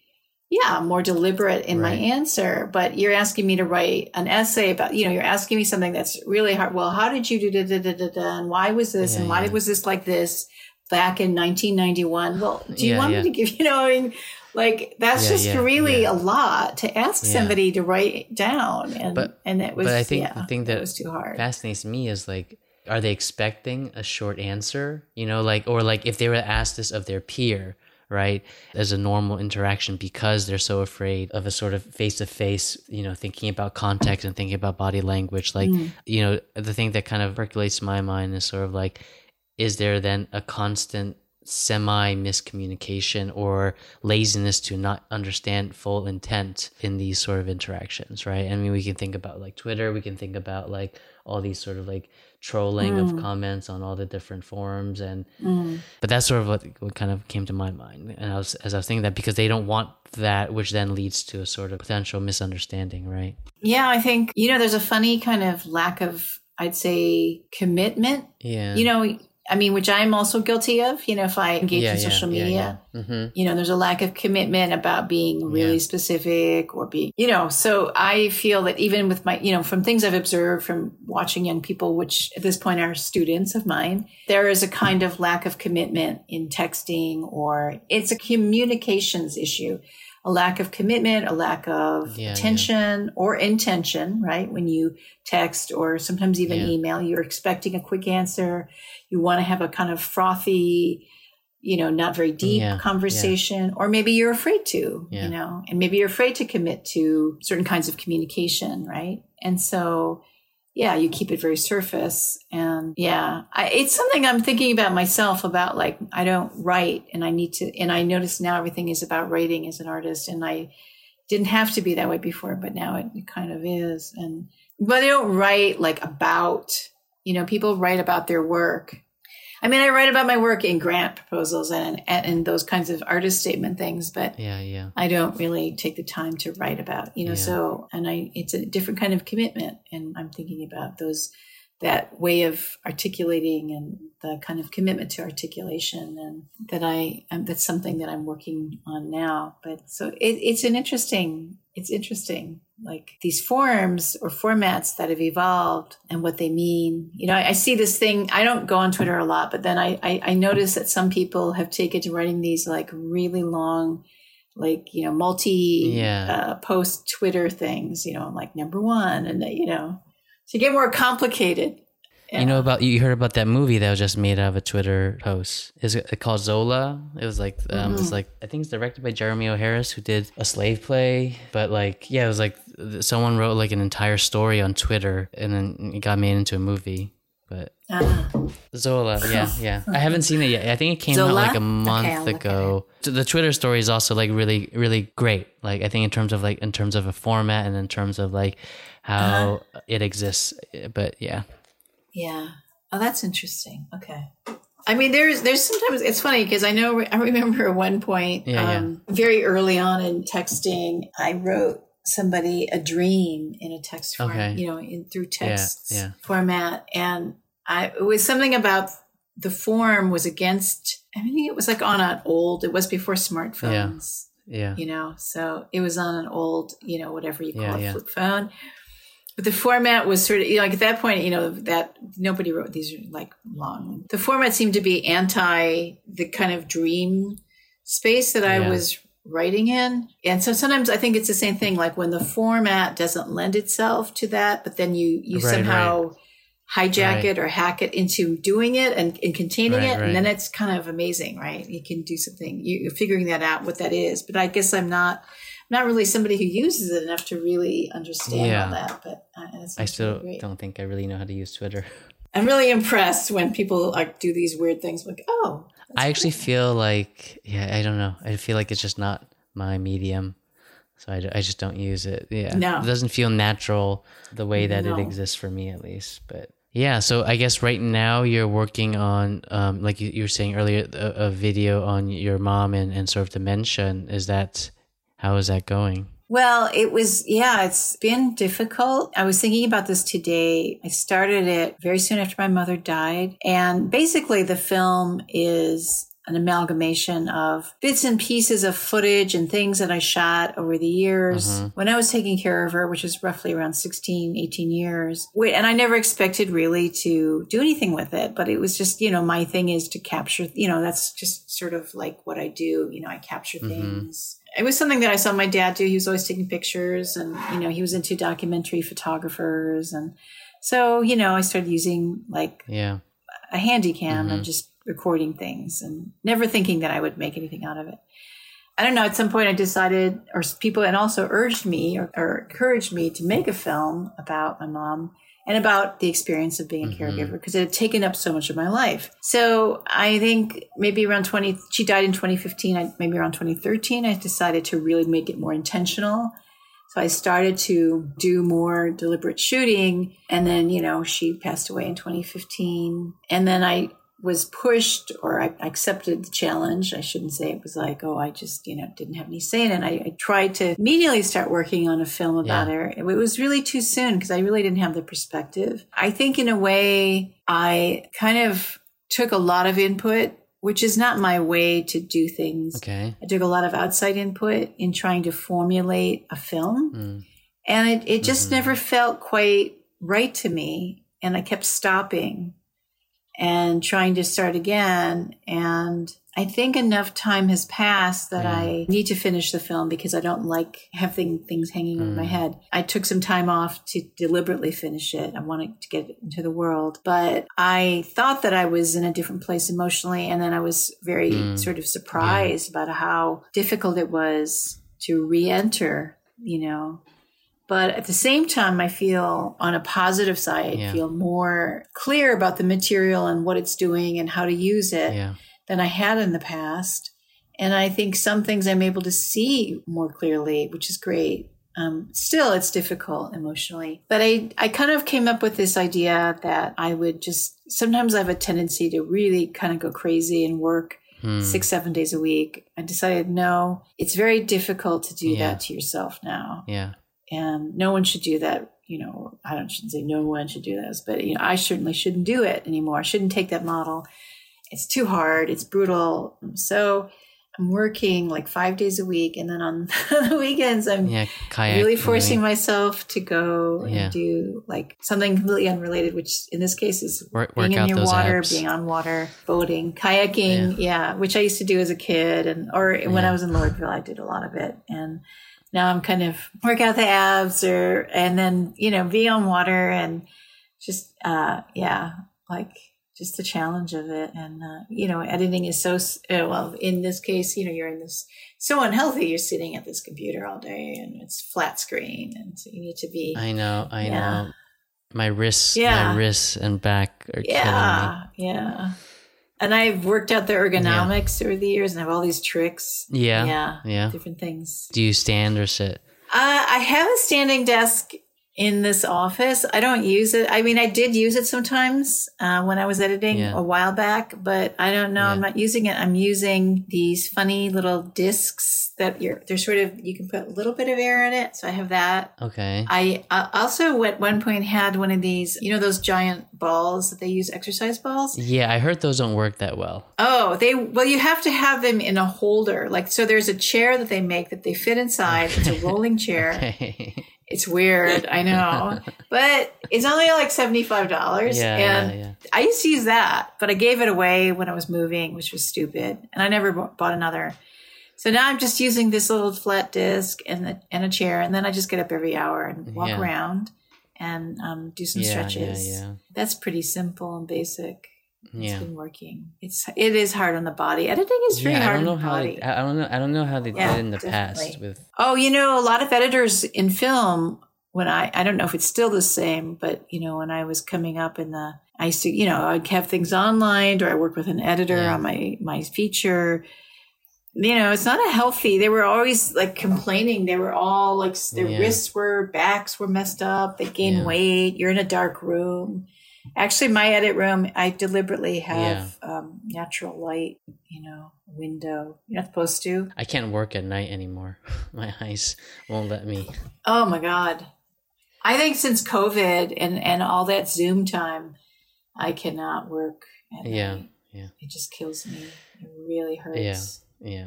yeah, more deliberate in my answer. But you're asking me to write an essay about, you know, you're asking me something that's really hard. Well, how did you do da da da da da? And why was this? Yeah, and why yeah. was this like this back in 1991? Well, do you Yeah, want yeah. me to give, you know, I mean, like that's Yeah, just yeah, really yeah. a lot to ask somebody to write down. And, But- and it was, but I think the thing that was too hard. fascinates me is like are they expecting a short answer you know like or like if they were asked this of their peer right as a normal interaction because they're so afraid of a sort of face to face you know thinking about context and thinking about body language like Mm. you know the thing that kind of percolates my mind is sort of like is there then a constant semi miscommunication or laziness to not understand full intent in these sort of interactions right i mean we can think about like twitter we can think about like all these sort of like trolling of comments on all the different forums and Mm. but that's sort of what, what kind of came to my mind and i was as i was thinking that because they don't want that which then leads to a sort of potential misunderstanding right Yeah, I think, you know, there's a funny kind of lack of, I'd say, commitment. yeah You know, I mean, which I'm also guilty of, you know, if I engage yeah, in yeah, social yeah, media. yeah. hmm you know, there's a lack of commitment about being really Yeah. specific or being, you know, so I feel that even with my, you know, from things I've observed from watching young people, which at this point are students of mine, there is a kind of lack of commitment in texting or it's a communications issue. A lack of commitment, a lack of Yeah, yeah. attention or intention, right? When you text or sometimes even Yeah. email, you're expecting a quick answer. You want to have a kind of frothy, you know, not very mm, deep Yeah, yeah. conversation, or maybe you're afraid to, Yeah. you know, and maybe you're afraid to commit to certain kinds of communication, right? And so, yeah, you keep it very surface. And yeah, I, it's something I'm thinking about myself about like, I don't write and I need to, and I notice now everything is about writing as an artist. And I didn't have to be that way before, but now it, it kind of is. And, but I don't write like about, you know, people write about their work. I mean, I write about my work in grant proposals and, and, and those kinds of artist statement things, but yeah yeah I don't really take the time to write about, you know, Yeah. so, and I, it's a different kind of commitment. And I'm thinking about those, that way of articulating and the kind of commitment to articulation and that I, um, that's something that I'm working on now. But so it, it's an interesting, it's interesting, like these forms or formats that have evolved and what they mean. You know, I, I see this thing, I don't go on Twitter a lot, but then I, I, I notice that some people have taken to writing these like really long, like you know multi Yeah. uh, post Twitter things, you know, like number one, and you know, to get more complicated. You know about you heard about that movie that was just made out of a Twitter post. Is it called Zola? It was like um, it's like I think it's directed by Jeremy O. Harris, who did a slave play. But like, yeah, it was like someone wrote like an entire story on Twitter, and then it got made into a movie. But Ah. Zola, yeah, yeah. I haven't seen it yet. I think it came out like a month at ago. The Twitter story is also like really, really great. Like I think in terms of like in terms of a format and in terms of like how Uh-huh. it exists. But yeah, Yeah. Oh, that's interesting. Okay. I mean, there's there's sometimes it's funny because I know I remember at one point, Yeah, yeah. um, very early on in texting, I wrote somebody a dream in a text form, Okay. you know, in through text yeah. format, and I it was something about the form was against. I think it was like on an old. It was before smartphones yeah, you know so it was on an old you know whatever you call Yeah, it yeah. flip phone but the format was sort of you know, like at that point you know that nobody wrote these are like long. The format seemed to be anti the kind of dream space that i Yeah. was writing in. And so sometimes i think it's the same thing like when the format doesn't lend itself to that but then you you Right, somehow hijack Right. it or hack it into doing it and, and containing Right, it and then it's kind of amazing right? You can do something you, you're figuring that out what that is. But i guess i'm not not really somebody who uses it enough to really understand Yeah. all that but uh, I still great. don't think I really know how to use Twitter. i'm really impressed when people like do these weird things like oh I actually feel like, yeah, I don't know. I feel like it's just not my medium. So I, I just don't use it. Yeah. No. It doesn't feel natural the way that No. it exists for me, at least. But yeah, so I guess right now you're working on, um, like you, you were saying earlier, a, a video on your mom and, and sort of dementia. And Is that, how is that going? Well, it was, yeah, it's been difficult. I was thinking about this today. I started it very soon after my mother died. And basically, the film is an amalgamation of bits and pieces of footage and things that I shot over the years mm-hmm. when I was taking care of her, which was roughly around 16, 18 years. Wait, And I never expected really to do anything with it, but it was just, you know, my thing is to capture, you know, that's just sort of like what I do. You know, I capture mm-hmm. things. It was something that I saw my dad do. He was always taking pictures and, you know, he was into documentary photographers. And so, you know, I started using like Yeah. a handy cam and mm-hmm. just recording things and never thinking that I would make anything out of it. I don't know. At some point, I decided, or people, and also urged me or, or encouraged me to make a film about my mom and about the experience of being a mm-hmm. caregiver because it had taken up so much of my life. So I think maybe around 20, she died in 2015, I, maybe around 2013, I decided to really make it more intentional. So I started to do more deliberate shooting. And then, you know, she passed away in 2015. And then I was pushed or I accepted the challenge. I shouldn't say it was like, oh, I just, you know, didn't have any say in it. I, I tried to immediately start working on a film about Yeah. her. It was really too soon because I really didn't have the perspective. I think in a way, I kind of took a lot of input, which is not my way to do things. Okay. I took a lot of outside input in trying to formulate a film. Mm. And it, it just never felt quite right to me. And I kept stopping and trying to start again. And I think enough time has passed that mm. I need to finish the film because I don't like having things hanging over my mm. head. I took some time off to deliberately finish it. I wanted to get it into the world, but I thought that I was in a different place emotionally. And then I was very mm. sort of surprised about how difficult it was to re enter, you know, but at the same time, I feel on a positive side, Yeah. I feel more clear about the material and what it's doing and how to use it Yeah. than I had in the past. And I think some things I'm able to see more clearly, which is great. Um, still, it's difficult emotionally. But I, I kind of came up with this idea that I would just sometimes I have a tendency to really kind of go crazy and work Hmm. six, seven days a week. I decided, no, it's very difficult to do Yeah. that to yourself now Yeah. And no one should do that you know i don't shouldn't say no one should do this but you know i certainly shouldn't do it anymore. I shouldn't take that model. It's too hard. It's brutal. So i'm working like five days a week and then on the weekends i'm Yeah. Really forcing myself to go Yeah. and do like something completely unrelated which in this case is Work, being work in your water being on water boating kayaking yeah. which i used to do as a kid and or when i was in lordville i did a lot of it. And now I'm kind of work out the abs or, and then, you know, be on water and just, uh, yeah, like just the challenge of it. And, uh, you know, editing is so, uh, well, in this case, you know, you're in this so unhealthy. You're sitting at this computer all day and it's flat screen. And so you need to be, I know, I Yeah. know. My wrists, Yeah. my wrists and back are yeah, yeah. And I've worked out the ergonomics over the years and I have all these tricks. Yeah, Yeah. yeah. Different things. Do you stand or sit? Uh, I have a standing desk in this office. I don't use it. I mean, I did use it sometimes uh, when I was editing Yeah. a while back, but I don't know. I'm not using it. I'm using these funny little discs that you're. They're sort of you can put a little bit of air in it. So I have that. Okay. I uh, also at one point had one of these. You know those giant balls that they use exercise balls. Yeah, I heard those don't work that well. Oh, they well, you have to have them in a holder. Like so, there's a chair that they make that they fit inside. It's a rolling chair. Okay. It's weird, I know, but it's only like seventy five dollars. yeah, and yeah, yeah. I used to use that, but I gave it away when I was moving, which was stupid, and I never bought another. So now I'm just using this little flat disc and the, and a chair, and then I just get up every hour and walk around and um, do some stretches. That's pretty simple and basic. It's Yeah. been working. It's it is hard on the body. Editing is very Yeah, I hard don't know on the how body. they, I don't know I don't know how they Yeah, did in the past with Oh, you know, a lot of editors in film, when I, I don't know if it's still the same, but, you know, when I was coming up in the, I used to, you know, I'd have things online or I worked with an editor Yeah. on my, my feature. You know, it's not a healthy, they were always like complaining. They were all like, their wrists were, backs were messed up. They gained weight. You're in a dark room. Actually, my edit room, I deliberately have um, natural light, you know, window. You're not supposed to. I can't work at night anymore. My eyes won't let me. Oh my God. I think since COVID and, and all that Zoom time, I cannot work. At Yeah, night. yeah. It just kills me. It really hurts. Yeah. Yeah.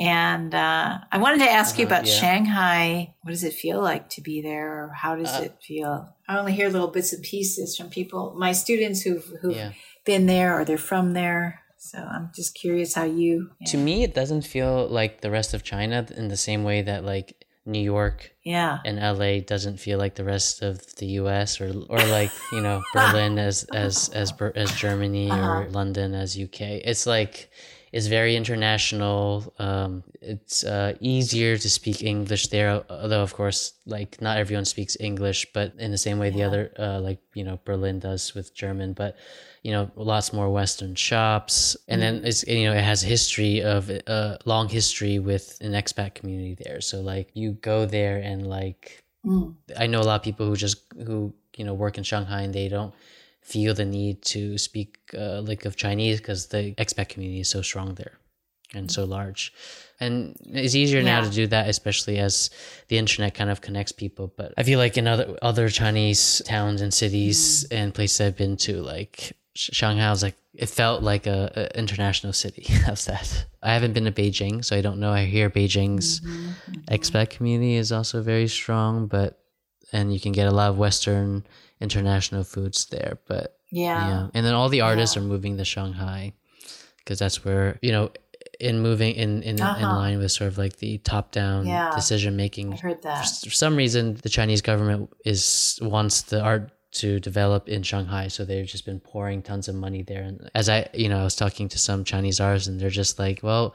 And uh, I wanted to ask you Uh-huh, about yeah. Shanghai. What does it feel like to be there, or how does Uh, it feel? I only hear little bits and pieces from people, my students who've who've Yeah. been there or they're from there. So I'm just curious how you. To me it doesn't feel like the rest of China in the same way that like New York Yeah. and LA doesn't feel like the rest of the US or or like, you know, Berlin as as as as Germany Uh-huh. or London as UK. It's like it's very international. Um, it's uh, easier to speak English there, although of course, like not everyone speaks English, but in the same way the other, uh, like you know, Berlin does with German. But you know, lots more Western shops, and then it's you know it has history of a long history with an expat community there. So like you go there and like Mm. I know a lot of people who just who you know work in Shanghai and they don't feel the need to speak uh, like of Chinese because the expat community is so strong there and so mm-hmm. large. And it's easier now to do that, especially as the internet kind of connects people. But I feel like in other other Chinese towns and cities mm-hmm. and places I've been to, like Shanghai was like it felt like a, a international city. How's that? I haven't been to Beijing, so I don't know. I hear Beijing's mm-hmm. expat community is also very strong, but and you can get a lot of Western international foods there. But Yeah. yeah, and then all the artists Yeah. are moving to Shanghai because that's where you know in moving in in, in Uh-huh. line with sort of like the top down Yeah. decision making I heard that. for some reason the chinese government is wants the art to develop in shanghai so they've just been pouring tons of money there and as i you know i was talking to some chinese artists and they're just like well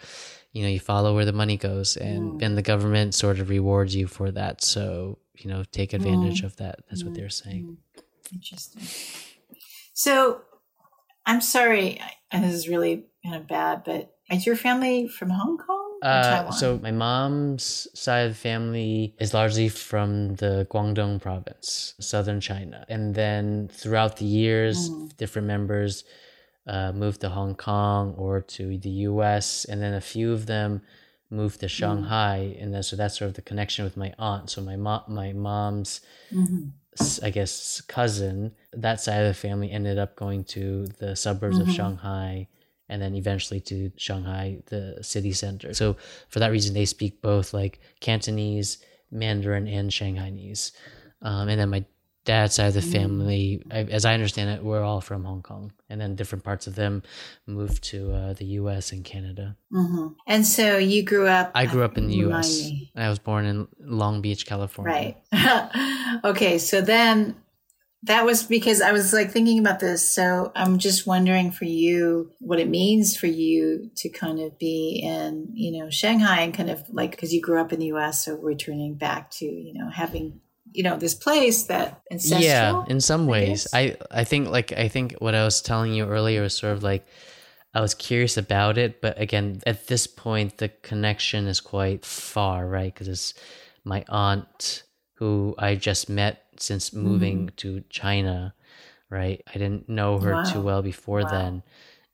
you know you follow where the money goes and Mm. and the government sort of rewards you for that so you know take advantage Mm. of that that's what they're saying Interesting. So, I'm sorry, I- this is really kind of bad, but is your family from Hong Kong or Uh, Taiwan? so my mom's side of the family is largely from the Guangdong province, southern China, and then throughout the years, Mm. different members uh, moved to Hong Kong or to the U.S., and then a few of them moved to Shanghai, and then so that's sort of the connection with my aunt. So my mom, my mom's Mhm. s- I guess cousin, that side of the family ended up going to the suburbs of Mhm. Shanghai and then eventually to Shanghai, the city center. So for that reason, they speak both like Cantonese, Mandarin, and Shanghainese. Um, and then my dad's side of the Mm. family, I, as I understand it, we're all from Hong Kong, and then different parts of them moved to uh, the U.S. and Canada. Mhm. And so you grew up. I grew up in the US. me. I was born in Long Beach, California. Right. okay. So then that was because I was like thinking about this. So I'm just wondering for you what it means for you to kind of be in, you know, Shanghai and kind of like, because you grew up in the US. So returning back to, you know, having you know this place that ancestral yeah in some ways. I, I think like i think what i was telling you earlier was sort of like i was curious about it but again at this point the connection is quite far right? Because it's my aunt who i just met since moving Mm. to china right? I didn't know her too well before Wow. then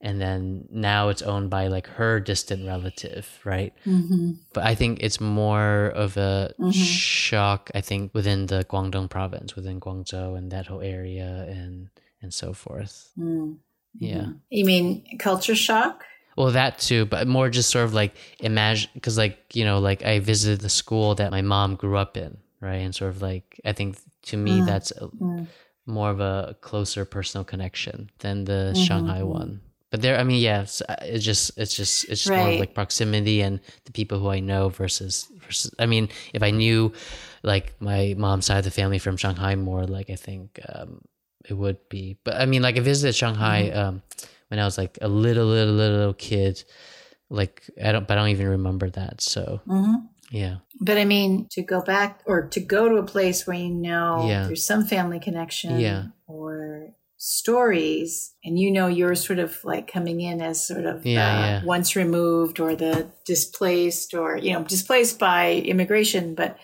and then now it's owned by like her distant relative right hmm but I think it's more of a Mhm. shock. I think within the Guangdong province, within Guangzhou and that whole area, and and so forth. Mm. Yeah. You mean culture shock? Well, that too, but more just sort of like imagine because like you know like I visited the school that my mom grew up in, right, and sort of like I think to me Mm. that's a, Mm. more of a closer personal connection than the Shanghai one. But there, I mean, yeah, it's, uh, it's just, it's just, it's just more of like proximity and the people who I know versus, versus. I mean, if I knew, like my mom's side of the family from Shanghai more, like I think um, it would be. But I mean, like I visited Shanghai Mm-hmm. um, when I was like a little, little, little, little kid. Like I don't, but I don't even remember that. So hmm yeah, But I mean, to go back or to go to a place where you know Yeah. there's some family connection Yeah. or stories, and you know you're sort of like coming in as sort of Yeah, uh, yeah. once removed or the displaced or, you know, displaced by immigration. But,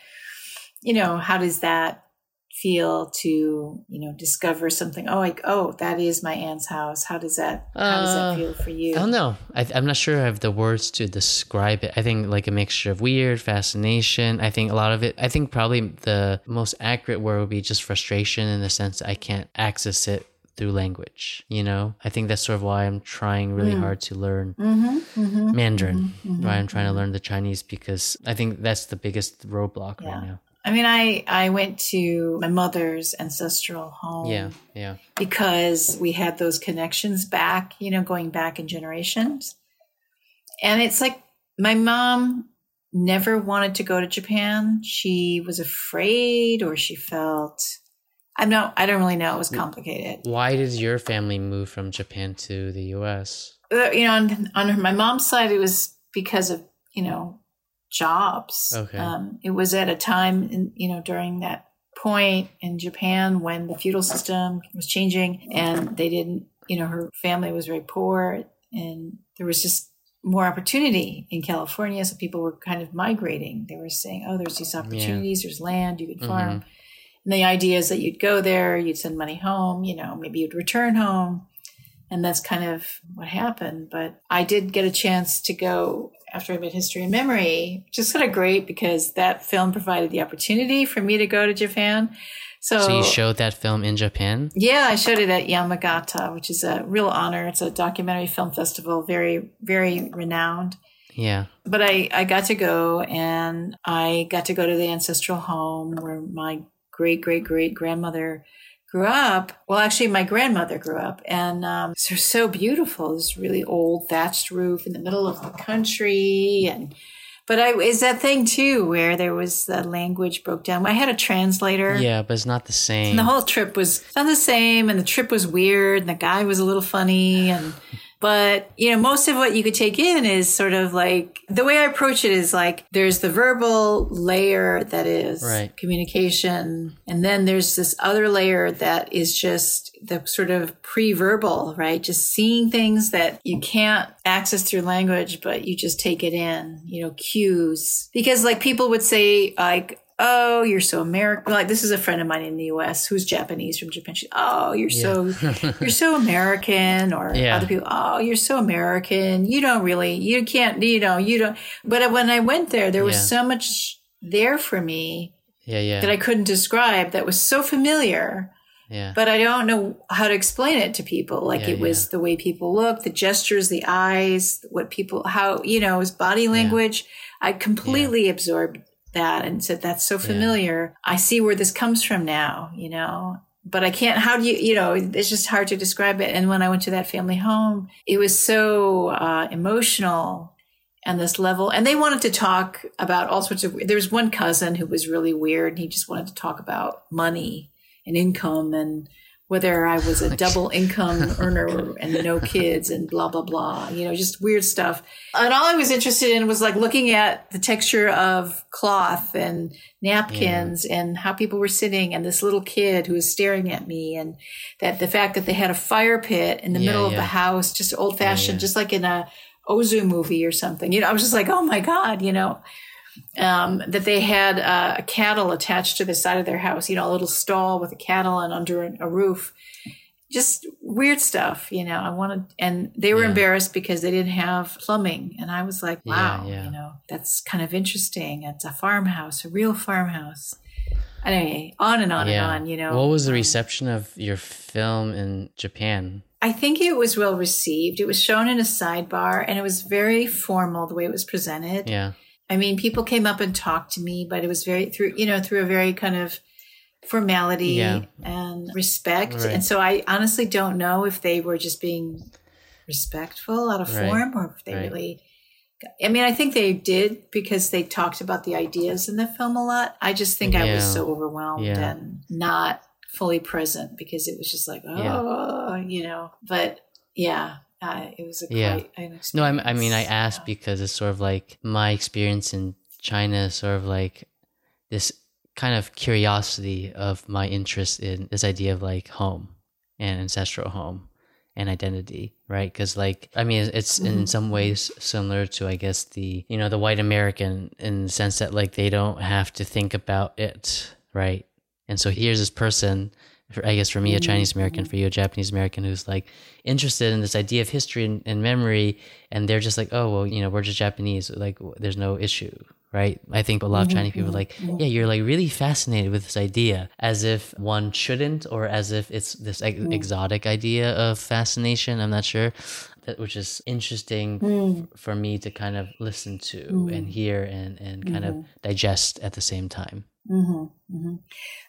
you know, how does that feel to, you know, discover something? Oh, like, oh, that is my aunt's house. How does that, how does Uh, that feel for you? I don't know. I, I'm not sure I have the words to describe it. I think like a mixture of weird, fascination. I think a lot of it, I think probably the most accurate word would be just frustration in the sense I can't access it through language. You know, I think that's sort of why I'm trying really Mm. hard to learn Mm-hmm, mm-hmm. Mandarin. Mhm, Why I'm trying to mhm. learn the Chinese because I think that's the biggest roadblock Yeah. right now. I mean, I, I went to my mother's ancestral home Yeah, yeah, because we had those connections back, you know, going back in generations. And it's like my mom never wanted to go to Japan. She was afraid or she felt, I'm not, I don't really know. It was complicated. Why did your family move from Japan to the U.S.? Uh, You know, on, on my mom's side, it was because of, you know, jobs. Okay. Um, it was at a time, in, you know, during that point in Japan when the feudal system was changing and they didn't, you know, her family was very poor and there was just more opportunity in California. So people were kind of migrating. They were saying, oh, there's these opportunities, there's land, you could farm. And the idea is that you'd go there, you'd send money home, you know, maybe you'd return home. And that's kind of what happened. But I did get a chance to go after I made History and Memory, which is kind of great because that film provided the opportunity for me to go to Japan. So, So you showed that film in Japan? yeah, I showed it at Yamagata, which is a real honor. It's a documentary film festival, very, very renowned Yeah. but I, I got to go and I got to go to the ancestral home where my great great great grandmother grew up. Well, actually, my grandmother grew up, and um, they're so beautiful. This really old thatched roof in the middle of the country, and but I is that thing too where there was the language broke down. I had a translator. Yeah, but it's not the same. And the whole trip was not the same, and the trip was weird, and the guy was a little funny, and but you know, most of what you could take in is sort of like the way I approach it is like there's the verbal layer that is Right. communication, and then there's this other layer that is just the sort of pre-verbal, right? Just seeing things that you can't access through language, but you just take it in, you know, cues. Because like people would say like, oh, you're so American. Like this is a friend of mine in the U.S. who's Japanese from Japan. She, oh, you're so you're so American, or Yeah. other people, oh, you're so American. You don't really, you can't, you know, you don't. But when I went there, there was Yeah. so much there for me yeah, yeah. that I couldn't describe. That was so familiar yeah. but I don't know how to explain it to people. Like Yeah, it was the way people look, the gestures, the eyes, what people, how, you know, it was body language. I completely absorbed that and said, that's so familiar. I see where this comes from now, you know, but I can't, how do you, you know, it's just hard to describe it. And when I went to that family home, it was so uh, emotional. and this level. And they wanted to talk about all sorts of, there was one cousin who was really weird and he just wanted to talk about money and income and whether I was a double income earner and no kids and blah, blah, blah, you know, just weird stuff. And all I was interested in was like looking at the texture of cloth and napkins yeah. and how people were sitting and this little kid who was staring at me and that the fact that they had a fire pit in the yeah, middle yeah. of the house, just old fashioned, just like in a Ozu movie or something. You know, I was just like, oh my God, you know um, that they had uh, a cattle attached to the side of their house, you know, a little stall with a cattle and under a roof. Just weird stuff, you know. I wanted, and they were yeah. embarrassed because they didn't have plumbing. And I was like, wow, yeah, yeah. you know, that's kind of interesting. It's a farmhouse, a real farmhouse. Anyway, on and on and on, you know. What was the um, reception of your film in Japan? I think it was well received. It was shown in a sidebar and it was very formal the way it was presented. Yeah. I mean, people came up and talked to me, but it was very through, you know, through a very kind of formality yeah. and respect. Right. And so I honestly don't know if they were just being respectful out of right. form or if they right. really I mean, I think they did because they talked about the ideas in the film a lot. I just think yeah. I was so overwhelmed yeah. and not fully present because it was just like, oh, you know. But yeah, uh, it was a yeah. no, I, I, mean, I asked yeah. because it's sort of like my experience in China, sort of like this kind of curiosity of my interest in this idea of like home and ancestral home and identity, right? Because like, I mean, it's mm-hmm. in some ways similar to, I guess, the you know the white American in the sense that like they don't have to think about it, right? And so here's this person I guess for me, a Chinese American, mm-hmm. for you, a Japanese American who's like interested in this idea of history and, and, memory. And they're just like, oh, well, you know, we're just Japanese. Like, there's no issue, right? I think a lot of mm-hmm. Chinese people are like, mm-hmm. yeah, you're like really fascinated with this idea as if one shouldn't or as if it's this ex- exotic idea of fascination. I'm not sure. That, which is interesting mm. f- for me to kind of listen to mm. and hear and, and kind mm-hmm. of digest at the same time. Mm-hmm, mm-hmm.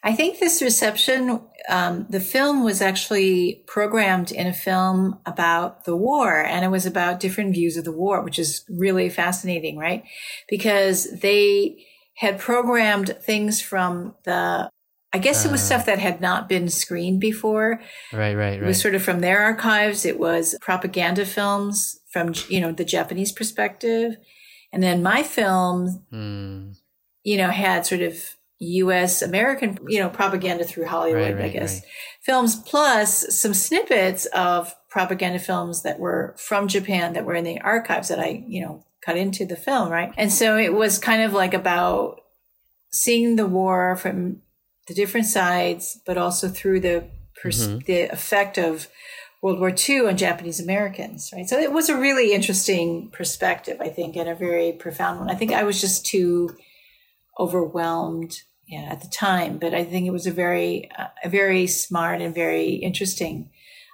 I think this reception, um, the film was actually programmed in a film about the war, and it was about different views of the war, which is really fascinating, right? Because they had programmed things from the I guess it was uh, stuff that had not been screened before. Right, right, right. It was sort of from their archives. It was propaganda films from, you know, the Japanese perspective. And then my film, mm. you know, had sort of U.S. American, you know, propaganda through Hollywood, right, right, I guess, right. films, plus some snippets of propaganda films that were from Japan that were in the archives that I, you know, cut into the film, right? And so it was kind of like about seeing the war from the different sides, but also through the pers- mm-hmm. the effect of World War II on Japanese Americans, right? So it was a really interesting perspective, I think, and a very profound one. I think I was just too overwhelmed yeah, at the time, but I think it was a very, uh, a very smart and very interesting.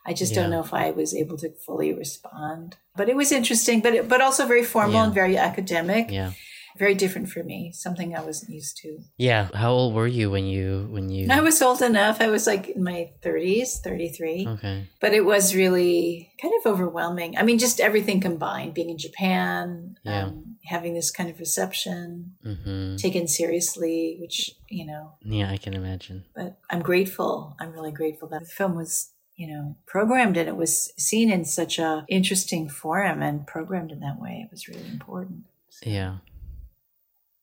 I just yeah. don't know if I was able to fully respond, but it was interesting, but it, but also very formal yeah. and very academic. Yeah very different for me, something I wasn't used to. Yeah. How old were you when you when you I was old enough. I was like in my 30s, 33. Okay. But it was really kind of overwhelming. I mean, just everything combined, being in Japan, yeah. Um, having this kind of reception, mm-hmm. taken seriously, which, you know. Yeah, I can imagine. But I'm grateful. I'm really grateful that the film was you know, programmed and it was seen in such a interesting forum and programmed in that way. It was really important. So. Yeah.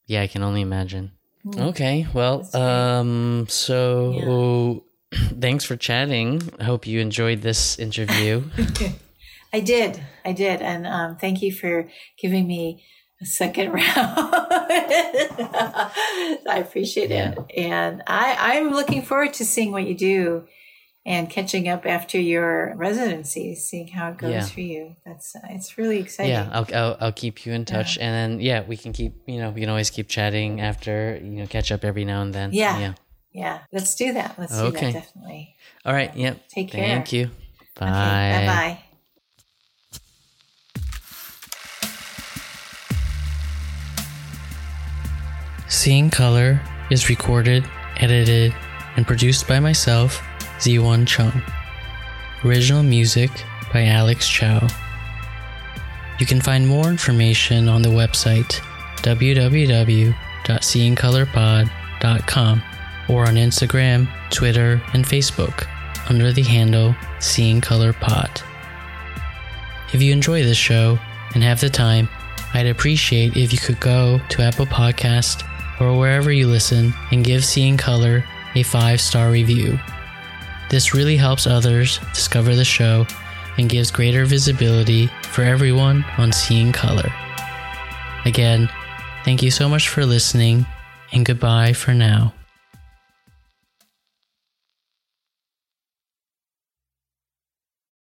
Yeah, I can only imagine. Mm. Okay, well, um, so yeah. thanks for chatting. I hope you enjoyed this interview. I did, I did, and um, thank you for giving me a second round. I appreciate yeah. it, and I, I'm looking forward to seeing what you do and catching up after your residency, seeing how it goes yeah. for you. That's uh, it's really exciting. Yeah, I'll, I'll, I'll keep you in touch, yeah. and then yeah, we can keep you know we can always keep chatting after you know catch up every now and then. Yeah, yeah, yeah. Let's do that. Let's okay. do that definitely. All right. Yep. Take care. Thank you. Bye. Okay, bye. Bye. Seeing Color is recorded, edited, and produced by myself Ziwon Chung. Original music by Alex Chow. You can find more information on the website www.seeingcolorpod.com or on Instagram, Twitter, and Facebook under the handle Seeing Color Pod. If you enjoy this show and have the time, I'd appreciate if you could go to Apple Podcast or wherever you listen and give Seeing Color a five star review. This really helps others discover the show and gives greater visibility for everyone on Seeing Color. Again, thank you so much for listening, and goodbye for now.